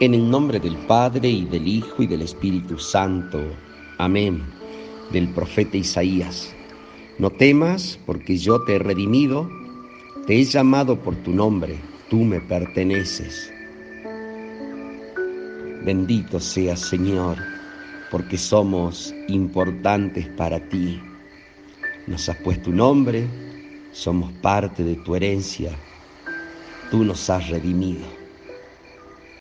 En el nombre del Padre y del Hijo y del Espíritu Santo. Amén. Del profeta Isaías. No temas, porque yo te he redimido, te he llamado por tu nombre, tú me perteneces. Bendito seas, Señor, porque somos importantes para ti. Nos has puesto un nombre, somos parte de tu herencia, tú nos has redimido.